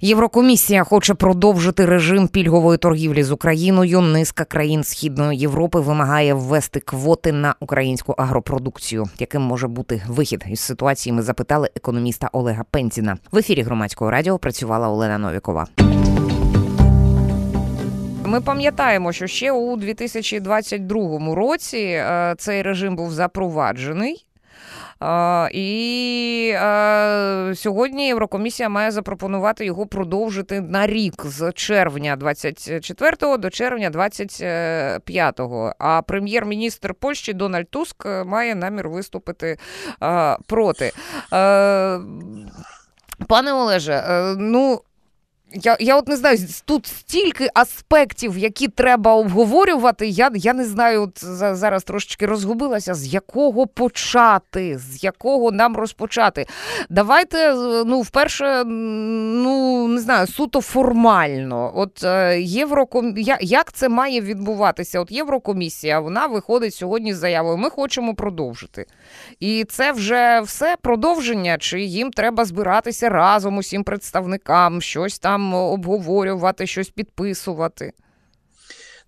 Єврокомісія хоче продовжити режим пільгової торгівлі з Україною. Низка країн Східної Європи вимагає ввести квоти на українську агропродукцію. Яким може бути вихід із ситуації? Ми запитали економіста Олега Пенціна. В ефірі громадського радіо працювала Олена Новікова. Ми пам'ятаємо, що ще у 2022 році е, цей режим був запроваджений. І сьогодні Єврокомісія має запропонувати його продовжити на рік з червня 24 до червня 25. А прем'єр-міністр Польщі Дональд Туск має намір виступити проти. Пане Олеже, е, ну я я от не знаю, тут стільки аспектів, які треба обговорювати. Я я не знаю, от зараз трошечки розгубилася, з якого почати, з якого нам розпочати. Давайте, ну, вперше, ну не знаю, суто формально. От е, Євроком... як це має відбуватися? От Єврокомісія вона виходить сьогодні з заявою. Ми хочемо продовжити. І це вже все продовження, чи їм треба збиратися разом усім представникам, щось там там обговорювати, щось підписувати?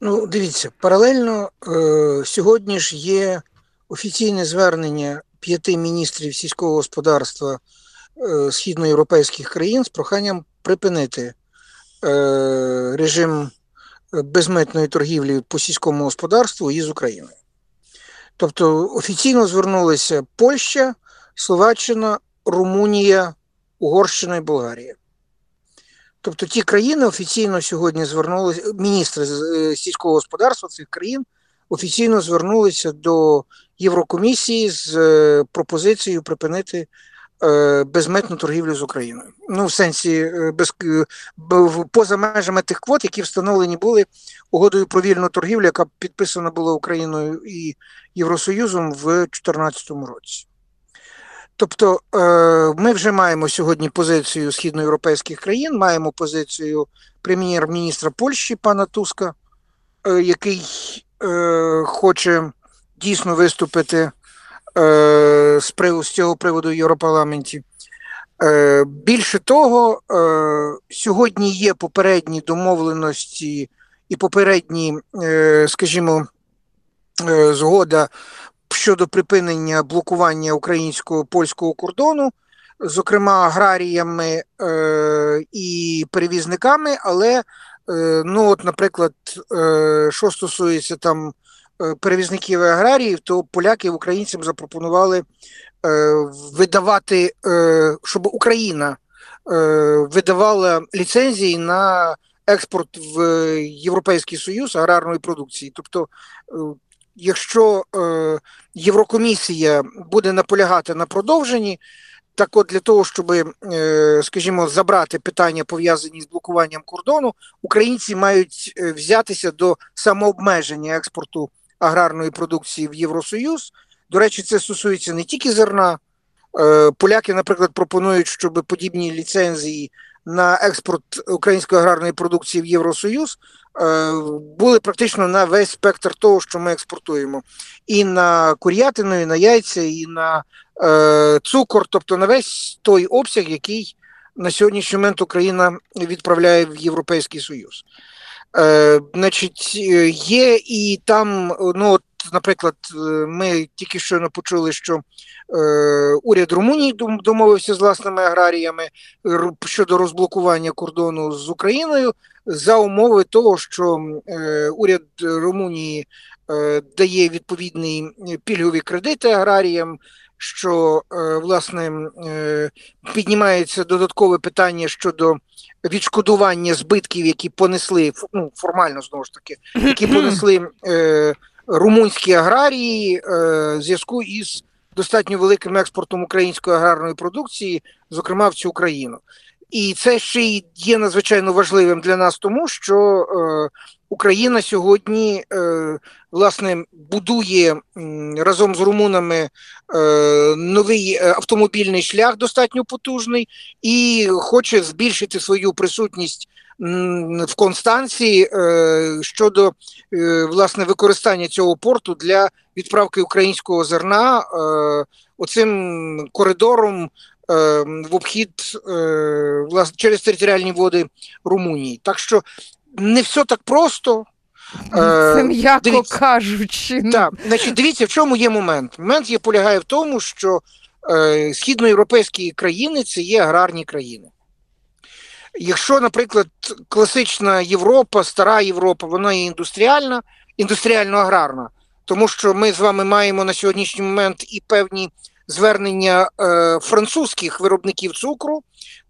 Ну, дивіться, паралельно е, сьогодні ж є офіційне звернення п'яти міністрів сільського господарства е, східноєвропейських країн з проханням припинити е, режим безмитної торгівлі по сільському господарству із Україною. Тобто офіційно звернулися Польща, Словаччина, Румунія, Угорщина і Болгарія. Тобто ті країни офіційно сьогодні звернулися, міністри е, сільського господарства цих країн офіційно звернулися до Єврокомісії з е, пропозицією припинити е, безметну торгівлю з Україною. Ну, в сенсі без поза межами тих квот, які встановлені були угодою про вільну торгівлю, яка підписана була Україною і Євросоюзом в 2014 році. Тобто е, ми вже маємо сьогодні позицію східноєвропейських країн, маємо позицію прем'єр-міністра Польщі пана Туска, е, який е, хоче дійсно виступити з цього приводу в Європарламенті. Більше того, сьогодні є попередні домовленості і попередні, скажімо, згода щодо припинення блокування українського польського кордону, зокрема аграріями е, і перевізниками. Але, е, ну от, наприклад, е, що стосується там е, перевізників і аграріїв, то поляки українцям запропонували е, видавати, е, щоб Україна видавала ліцензії на експорт в Європейський Союз аграрної продукції. Тобто якщо е, Єврокомісія буде наполягати на продовженні, так от для того, щоб, е, скажімо, забрати питання пов'язані з блокуванням кордону, українці мають е, взятися до самообмеження експорту аграрної продукції в Євросоюз. До речі, це стосується не тільки зерна. Е, поляки, наприклад, пропонують, щоб подібні ліцензії на експорт української аграрної продукції в Євросоюз е, були практично на весь спектр того, що ми експортуємо, і на кур'ятину, і на яйця, і на е, цукор, тобто на весь той обсяг, який на сьогоднішній момент Україна відправляє в Європейський Союз. Е, Значить, є і там, ну наприклад, ми тільки щойно почули, що Е, уряд Румунії домовився з власними аграріями щодо розблокування кордону з Україною за умови того, що е, уряд Румунії е, дає відповідні пільгові кредити аграріям. Що власне піднімається додаткове питання щодо відшкодування збитків, які понесли ну, формально знову ж таки, які понесли е, румунські аграрії е, в зв'язку із достатньо великим експортом української аграрної продукції, зокрема в цю країну. І це ще й є надзвичайно важливим для нас, тому що е, Україна сьогодні е, власне будує разом з румунами е, новий е, автомобільний шлях, достатньо потужний, і хоче збільшити свою присутність в Констанції е, щодо е, власне використання цього порту для відправки українського зерна е, оцим коридором в обхід власне, через територіальні води Румунії. Так що не все так просто. Це м'яко дивіться, кажучи. Ну. Так, значить, Дивіться, в чому є момент. Момент є полягає в тому, що е, східноєвропейські країни це є аграрні країни. Якщо, наприклад, класична Європа, стара Європа, вона є індустріальна, індустріально-аграрна, тому що ми з вами маємо на сьогоднішній момент і певні звернення е, французьких виробників цукру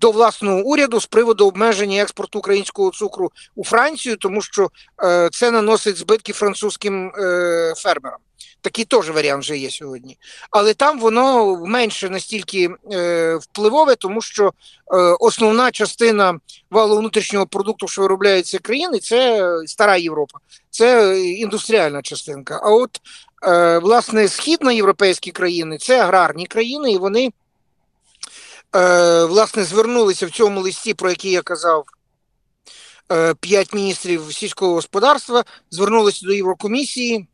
до власного уряду з приводу обмеження експорту українського цукру у Францію, тому що е, це наносить збитки французьким е, фермерам. Такий теж варіант вже є сьогодні. Але там воно менше настільки е, впливове, тому що е, основна частина валу внутрішнього продукту, що виробляється країни, це стара Європа, це індустріальна частинка. А от е, власне східноєвропейські країни це аграрні країни, і вони е, власне звернулися в цьому листі, про який я казав. Е, п'ять міністрів сільського господарства звернулися до Єврокомісії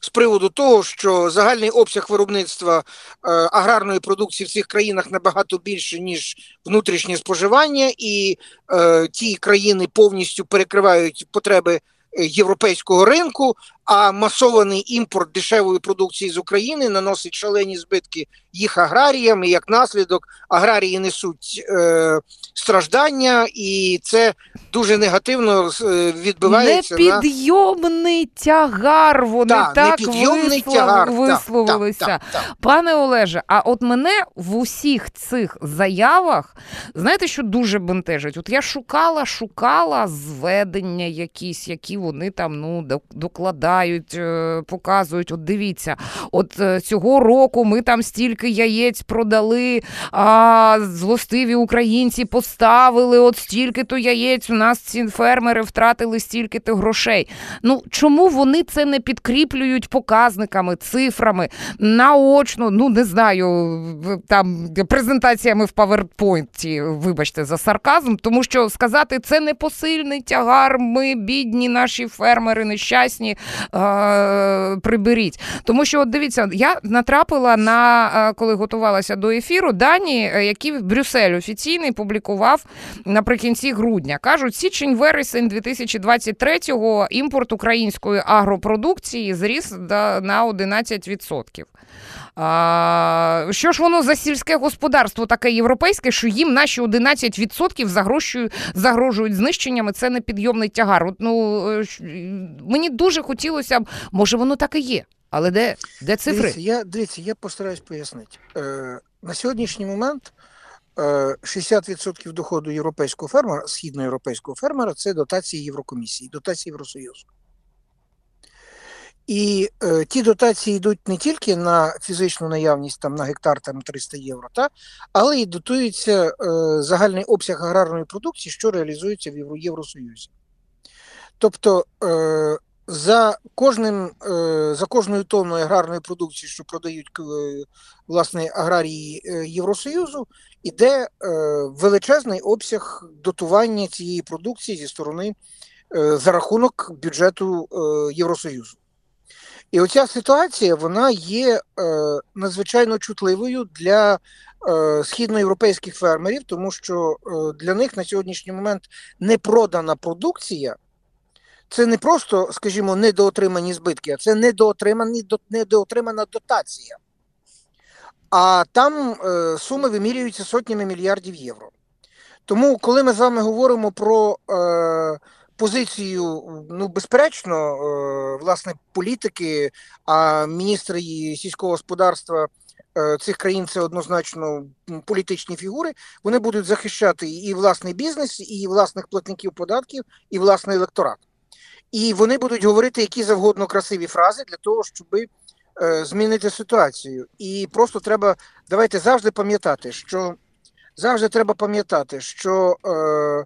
з приводу того, що загальний обсяг виробництва е, аграрної продукції в цих країнах набагато більше, ніж внутрішнє споживання, і е, ті країни повністю перекривають потреби Е, європейського ринку, а масований імпорт дешевої продукції з України наносить шалені збитки їх аграріям. і Як наслідок аграрії несуть е, страждання, і це дуже негативно е, відбивається непідйомний на... тягар. Вони да, так вислов... тягар. висловилися. Да, да, Пане Олеже, а от мене в усіх цих заявах, знаєте, що дуже бентежить? От я шукала, шукала зведення якісь, які вони там ну докладають, е, показують. От дивіться, от е, цього року ми там стільки яєць продали, а злостиві українці поставили от стільки-то яєць. У нас ці фермери втратили стільки-то грошей. Ну чому вони це не підкріплюють показниками, цифрами наочно? Ну не знаю, там презентаціями в PowerPoint, вибачте за сарказм, тому що сказати це не посильний тягар, ми бідні наші фермери нещасні, приберіть. Тому що, от дивіться, я натрапила на е, коли готувалася до ефіру, дані, е, які Брюссель офіційний публікував наприкінці грудня. кажуть, січень вересень 2023-го імпорт української агропродукції зріс на 11%. А, Що ж воно за сільське господарство таке європейське, що їм наші 11% загрожують, загрожують знищеннями, це не підйомний тягар. От, ну, е, Мені дуже хотілося б, може, воно так і є. Але де де цифри? Дивіться, я дивіться, я постараюсь пояснити. Е, На сьогоднішній момент е, 60% доходу європейського фермера, східноєвропейського фермера, це дотації Єврокомісії, дотації Євросоюзу. І е, ті дотації йдуть не тільки на фізичну наявність там на гектар там 300 євро, та, але й дотується е, загальний обсяг аграрної продукції, що реалізується в Євросоюзі. Тобто е, за кожним, е, за кожною тонною аграрної продукції, що продають е, власне аграрії е, Євросоюзу, іде е, величезний обсяг дотування цієї продукції зі сторони е, за рахунок бюджету Євросоюзу. І оця ситуація вона є е, надзвичайно чутливою для е, східноєвропейських фермерів, тому що е, для них на сьогоднішній момент непродана продукція. Це не просто, скажімо, недоотримані збитки, а це недоотримані, недоотримана дотація. А там е, суми вимірюються сотнями мільярдів євро. Тому, коли ми з вами говоримо про е, позицію, ну безперечно, е, власне, політики, а міністри сільського господарства е, цих країн це однозначно політичні фігури. Вони будуть захищати і власний бізнес, і власних платників податків, і власний електорат. І вони будуть говорити які завгодно красиві фрази для того, щоб е, змінити ситуацію. І просто треба давайте завжди пам'ятати, що завжди треба пам'ятати, що. Е,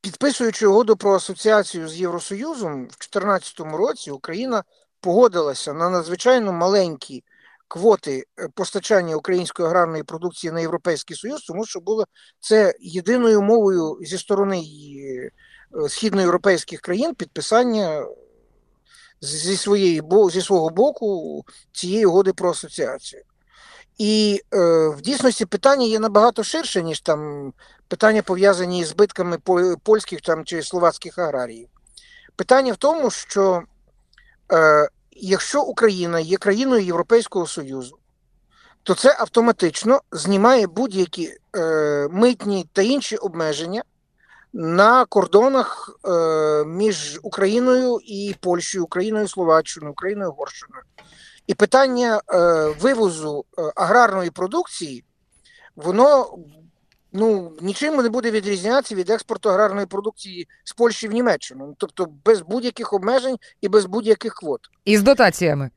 Підписуючи угоду про асоціацію з Євросоюзом в 2014 році Україна погодилася на надзвичайно маленькі квоти е, постачання української аграрної продукції на Європейський Союз, тому що було це єдиною мовою зі сторони е, східноєвропейських країн підписання зі своєї зі свого боку цієї угоди про асоціацію. І е, в дійсності питання є набагато ширше, ніж там питання пов'язані з збитками польських там чи словацьких аграріїв. Питання в тому, що е, якщо Україна є країною Європейського Союзу, то це автоматично знімає будь-які е, митні та інші обмеження на кордонах е, між Україною і Польщею, Україною, Словаччиною, Україною Угорщиною. І питання е, вивозу е, аграрної продукції, воно ну, нічим не буде відрізнятися від експорту аграрної продукції з Польщі в Німеччину. Тобто без будь-яких обмежень і без будь-яких квот. І з дотаціями.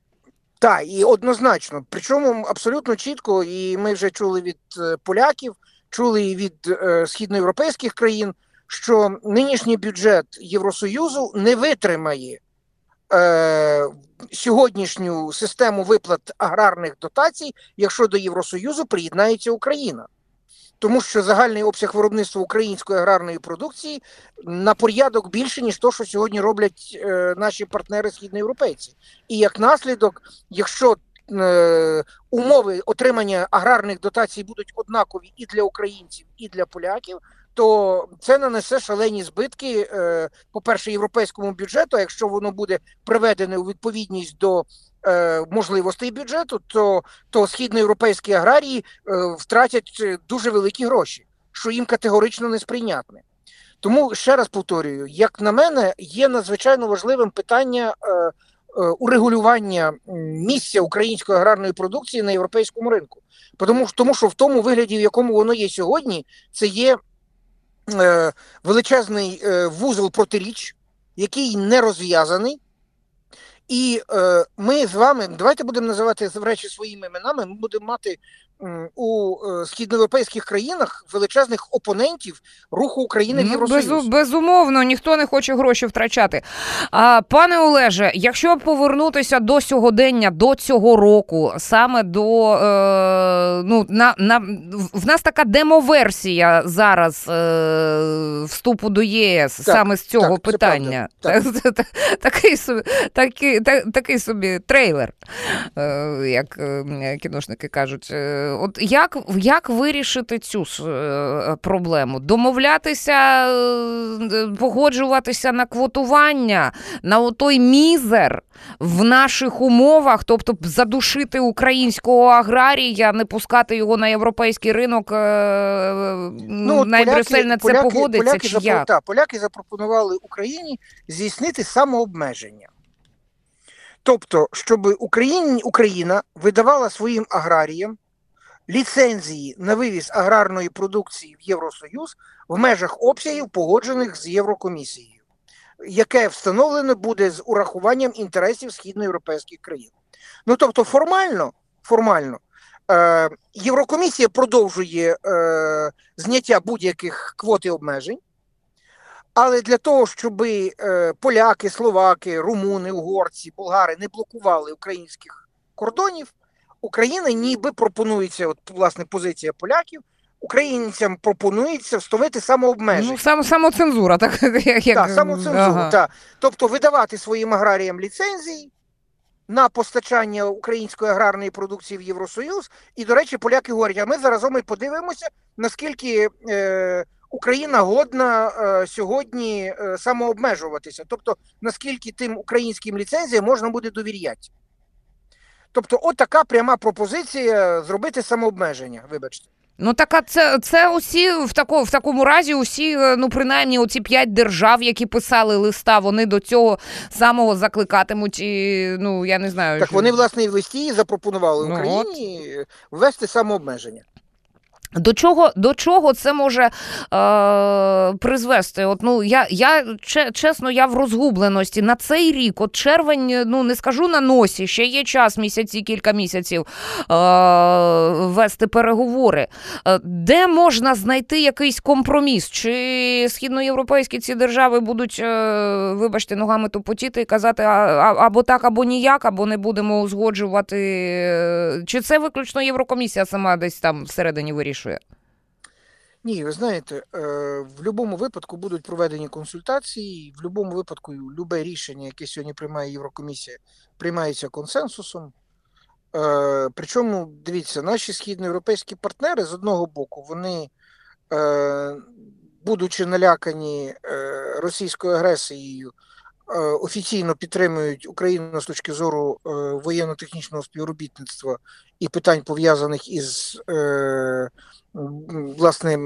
Так, і однозначно. Причому абсолютно чітко, і ми вже чули від е, поляків, чули і від е, східноєвропейських країн, що нинішній бюджет Євросоюзу не витримає е, сьогоднішню систему виплат аграрних дотацій, якщо до Євросоюзу приєднається Україна тому що загальний обсяг виробництва української аграрної продукції на порядок більше, ніж то, що сьогодні роблять е, наші партнери східноєвропейці. І як наслідок, якщо е, умови отримання аграрних дотацій будуть однакові і для українців, і для поляків. То це нанесе шалені збитки, е, по-перше, європейському бюджету. а Якщо воно буде приведене у відповідність до можливостей бюджету, то то східноєвропейські аграрії е, втратять е, дуже великі гроші, що їм категорично не сприйнятне. Тому ще раз повторюю: як на мене, є надзвичайно важливим питання урегулювання місця української аграрної продукції на європейському ринку. Тому, тому що в тому вигляді, в якому воно є сьогодні, це є величезний вузол протиріч, який не розв'язаний. І е, ми з вами давайте будемо називати речі своїми іменами. Ми будемо мати у е, східноєвропейських країнах величезних опонентів руху України в ну, Євросоюз. Без, безумовно, ніхто не хоче гроші втрачати. А пане Олеже, якщо повернутися до сьогодення, до цього року, саме до е, ну на на в нас така демоверсія зараз е, вступу до ЄС так, саме з цього так, питання. Так. Так, такий собі такий, такий собі трейлер, е, як е, кіношники кажуть. От як як вирішити цю е, проблему? Домовлятися, е, погоджуватися на квотування, на той мізер в наших умовах, тобто задушити українського аграрія, не пускати його на європейський ринок, е, ну, навіть Брюссель на це поляки, погодиться. Поляки, чи як? Та, поляки запропонували Україні здійснити самообмеження. Тобто, щоб Україна видавала своїм аграріям ліцензії на вивіз аграрної продукції в Євросоюз в межах обсягів, погоджених з Єврокомісією, яке встановлено буде з урахуванням інтересів східноєвропейських країн. Ну тобто, формально, формально. Е, Єврокомісія продовжує е, зняття будь-яких квот і обмежень, але для того, щоб е, поляки, словаки, румуни, угорці, болгари не блокували українських кордонів, Україна ніби пропонується, от власне позиція поляків. Українцям пропонується встановити самообмеження. Ну, сам, самоцензура, так як... Так, самоцензуру, ага. так. Тобто видавати своїм аграріям ліцензії на постачання української аграрної продукції в Євросоюз. І, до речі, поляки говорять, а ми заразом і подивимося, наскільки е, Україна годна е, сьогодні е, самообмежуватися. Тобто, наскільки тим українським ліцензіям можна буде довіряти. Тобто, от така пряма пропозиція зробити самообмеження. Вибачте. Ну так а це це усі в тако, в такому разі, усі, е, ну принаймні, оці п'ять держав, які писали листа, вони до цього самого закликатимуть. і, Ну я не знаю. Так що... вони власне і в листі запропонували ну, Україні от. ввести самообмеження. До чого до чого це може е, призвести? От ну я я чесно, я в розгубленості на цей рік, от червень, ну не скажу на носі, ще є час, місяці, кілька місяців е, вести переговори. Е, де можна знайти якийсь компроміс? Чи східноєвропейські ці держави будуть, е, вибачте, ногами тупотіти і казати а, або так, або ніяк, або не будемо узгоджувати? Чи це виключно Єврокомісія сама десь там всередині вирішує? Вирішує? Ні, ви знаєте, е, в будь-якому випадку будуть проведені консультації, в будь-якому випадку любе рішення, яке сьогодні приймає Єврокомісія, приймається консенсусом. Е, Причому, дивіться, наші східноєвропейські партнери з одного боку, вони, е, будучи налякані російською агресією, офіційно підтримують Україну з точки зору е, воєнно-технічного співробітництва і питань пов'язаних із е, власне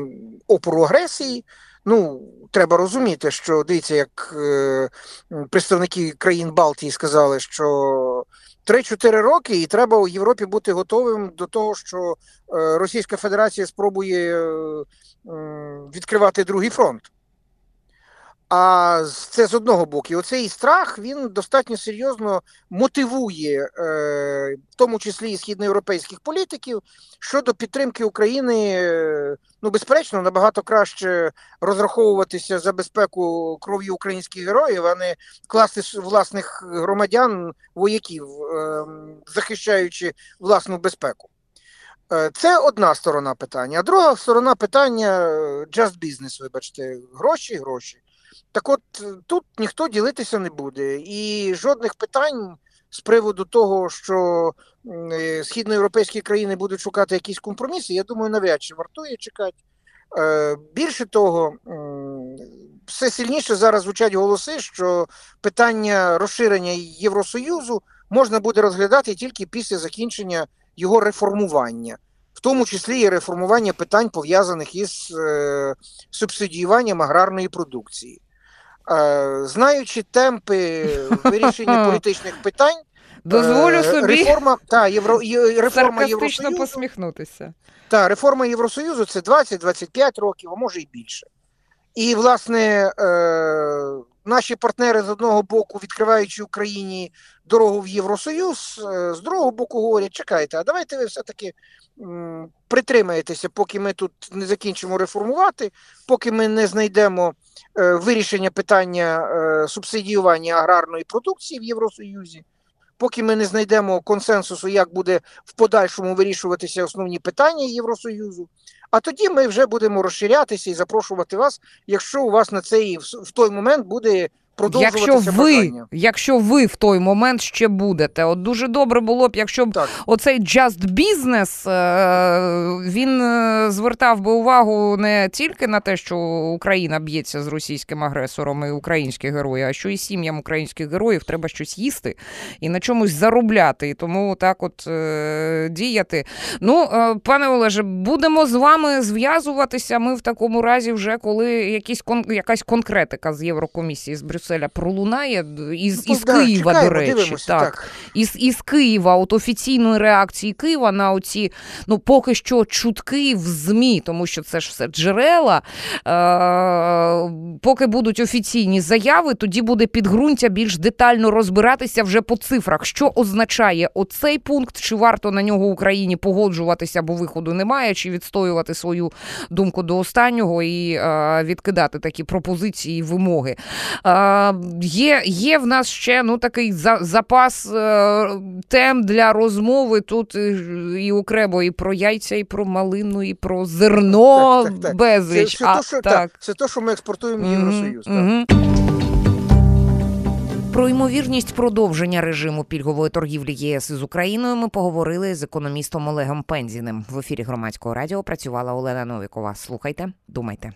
опору агресії. Ну, треба розуміти, що дивіться, як е, представники країн Балтії сказали, що 3-4 роки, і треба у Європі бути готовим до того, що е, Російська Федерація спробує е, відкривати другий фронт. А це з одного боку. І оцей страх він достатньо серйозно мотивує, е, в тому числі і східноєвропейських політиків, щодо підтримки України. Е, ну, безперечно, набагато краще розраховуватися за безпеку кров'ю українських героїв, а не класти власних громадян, вояків, е, захищаючи власну безпеку. Це одна сторона питання. А друга сторона питання just business, вибачте, гроші, гроші. Так от тут ніхто ділитися не буде, і жодних питань з приводу того, що е, східноєвропейські країни будуть шукати якісь компроміси, я думаю, навряд чи вартує чекати. Е, більше того, все сильніше зараз звучать голоси, що питання розширення Євросоюзу можна буде розглядати тільки після закінчення його реформування, в тому числі і реформування питань пов'язаних із е, субсидіюванням аграрної продукції. Знаючи темпи вирішення політичних питань, дозволю собі реформа та євро реформа Євросоюзу, посміхнутися. Та реформа Євросоюзу це 20-25 років, а може і більше. І, власне, е, наші партнери з одного боку, відкриваючи Україні дорогу в Євросоюз, е, з другого боку говорять, чекайте, а давайте ви все-таки притримаєтеся, поки ми тут не закінчимо реформувати, поки ми не знайдемо е, вирішення питання е, субсидіювання аграрної продукції в Євросоюзі. Поки ми не знайдемо консенсусу, як буде в подальшому вирішуватися основні питання Євросоюзу, а тоді ми вже будемо розширятися і запрошувати вас, якщо у вас на цей в той момент буде Якщо ви, якщо ви в той момент ще будете, от дуже добре було б, якщо б так. оцей just business, е, він е, звертав би увагу не тільки на те, що Україна б'ється з російським агресором і українські герої, а що і сім'ям українських героїв треба щось їсти і на чомусь заробляти. І тому так от е, діяти. Ну, пане Олеже, будемо з вами зв'язуватися. Ми в такому разі, вже коли якісь якась конкретика з Єврокомісії з Брюсселя Брюсселя пролунає із ну, із да, Києва, чекаємо, до речі, так. так. Із із Києва, от офіційної реакції Києва на оці, ну поки що чутки в ЗМІ, тому що це ж все джерела. Е, Поки будуть офіційні заяви, тоді буде підґрунтя більш детально розбиратися вже по цифрах, що означає оцей пункт, чи варто на нього Україні погоджуватися, бо виходу немає, чи відстоювати свою думку до останнього і е, відкидати такі пропозиції і вимоги. Е, Є є в нас ще ну такий за, запас е, тем для розмови. Тут і окремо і про яйця, і про малину, і про зерно так, так, так. безліч. Це, це, а, то, що, так. це то, що ми експортуємо в Євросоюз. Mm-hmm. Про ймовірність продовження режиму пільгової торгівлі ЄС із Україною ми поговорили з економістом Олегом Пензіним. В ефірі громадського радіо працювала Олена Новікова. Слухайте, думайте.